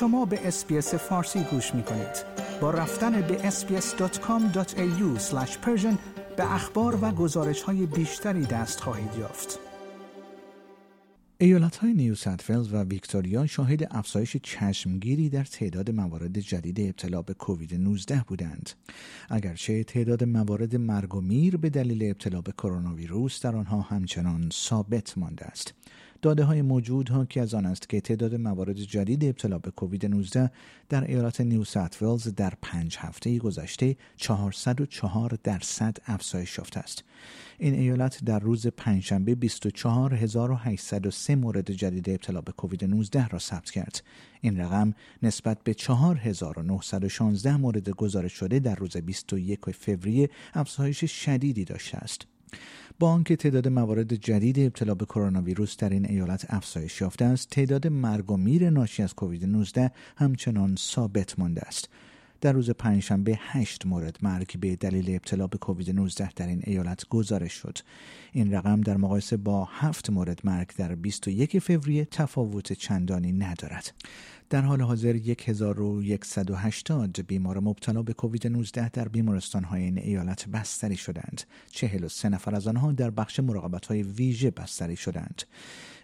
شما به SBS فارسی گوش می کنید. با رفتن به sbs.com.au به اخبار و گزارش های بیشتری دست خواهید یافت. ایالت های نیو و ویکتوریا شاهد افزایش چشمگیری در تعداد موارد جدید ابتلا به کووید 19 بودند. اگرچه تعداد موارد مرگ و میر به دلیل ابتلا به کرونا ویروس در آنها همچنان ثابت مانده است. داده های موجود حاکی از آن است که تعداد موارد جدید ابتلا به کووید 19 در ایالت نیو ولز در پنج هفته گذشته 404 درصد افزایش یافته است. این ایالت در روز پنجشنبه 24803 مورد جدید ابتلا به کووید 19 را ثبت کرد. این رقم نسبت به 4916 مورد گزارش شده در روز 21 فوریه افزایش شدیدی داشته است. با آنکه تعداد موارد جدید ابتلا به کرونا ویروس در این ایالت افزایش یافته است تعداد مرگ و میر ناشی از کووید 19 همچنان ثابت مانده است در روز پنجشنبه هشت مورد مرگ به دلیل ابتلا به کووید 19 در این ایالت گزارش شد. این رقم در مقایسه با هفت مورد مرگ در 21 فوریه تفاوت چندانی ندارد. در حال حاضر 1180 بیمار مبتلا به کووید 19 در بیمارستان های این ایالت بستری شدند. 43 نفر از آنها در بخش مراقبت های ویژه بستری شدند.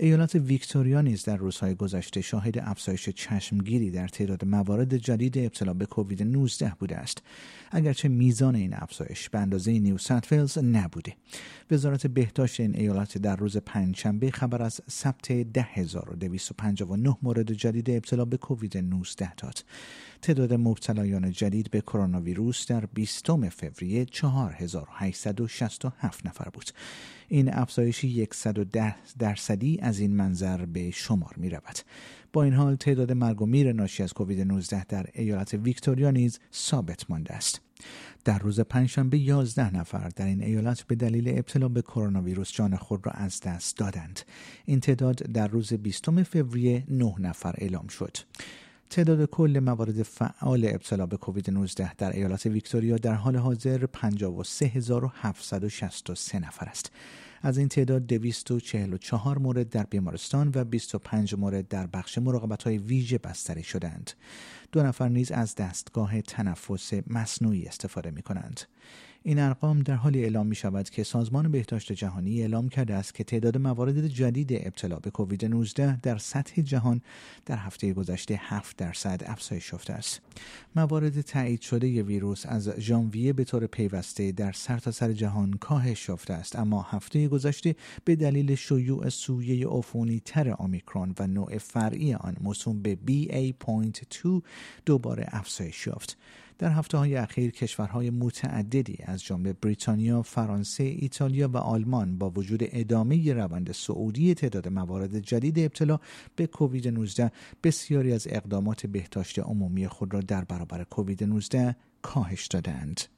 ایالت ویکتوریا نیز در روزهای گذشته شاهد افزایش چشمگیری در تعداد موارد جدید ابتلا به کووید 19 بوده است اگرچه میزان این افزایش به اندازه نیو نبوده وزارت بهداشت این ایالت در روز پنجشنبه خبر از ثبت 10259 مورد جدید ابتلا به کووید 19 داد تعداد مبتلایان جدید به کرونا ویروس در 20 فوریه 4867 نفر بود این افزایش 110 درصدی از این منظر به شمار می رود. با این حال تعداد مرگ و میر ناشی از کووید 19 در ایالت ویکتوریا نیز ثابت مانده است. در روز پنجشنبه 11 نفر در این ایالت به دلیل ابتلا به کرونا ویروس جان خود را از دست دادند. این تعداد در روز 20 فوریه 9 نفر اعلام شد. تعداد کل موارد فعال ابتلا به کووید 19 در ایالت ویکتوریا در حال حاضر 53763 نفر است. از این تعداد 244 مورد در بیمارستان و 25 مورد در بخش مراقبت های ویژه بستری شدند. دو نفر نیز از دستگاه تنفس مصنوعی استفاده می کنند. این ارقام در حالی اعلام می شود که سازمان بهداشت جهانی اعلام کرده است که تعداد موارد جدید ابتلا به کووید 19 در سطح جهان در هفته گذشته 7 درصد افزایش یافته است. موارد تایید شده ویروس از ژانویه به طور پیوسته در سرتاسر سر جهان کاهش یافته است اما گذشته به دلیل شیوع سویه عفونی تر آمیکرون و نوع فرعی آن موسوم به BA.2 دوباره افزایش یافت. در هفته های اخیر کشورهای متعددی از جمله بریتانیا، فرانسه، ایتالیا و آلمان با وجود ادامه روند سعودی تعداد موارد جدید ابتلا به کووید 19 بسیاری از اقدامات بهداشت عمومی خود را در برابر کووید 19 کاهش دادند.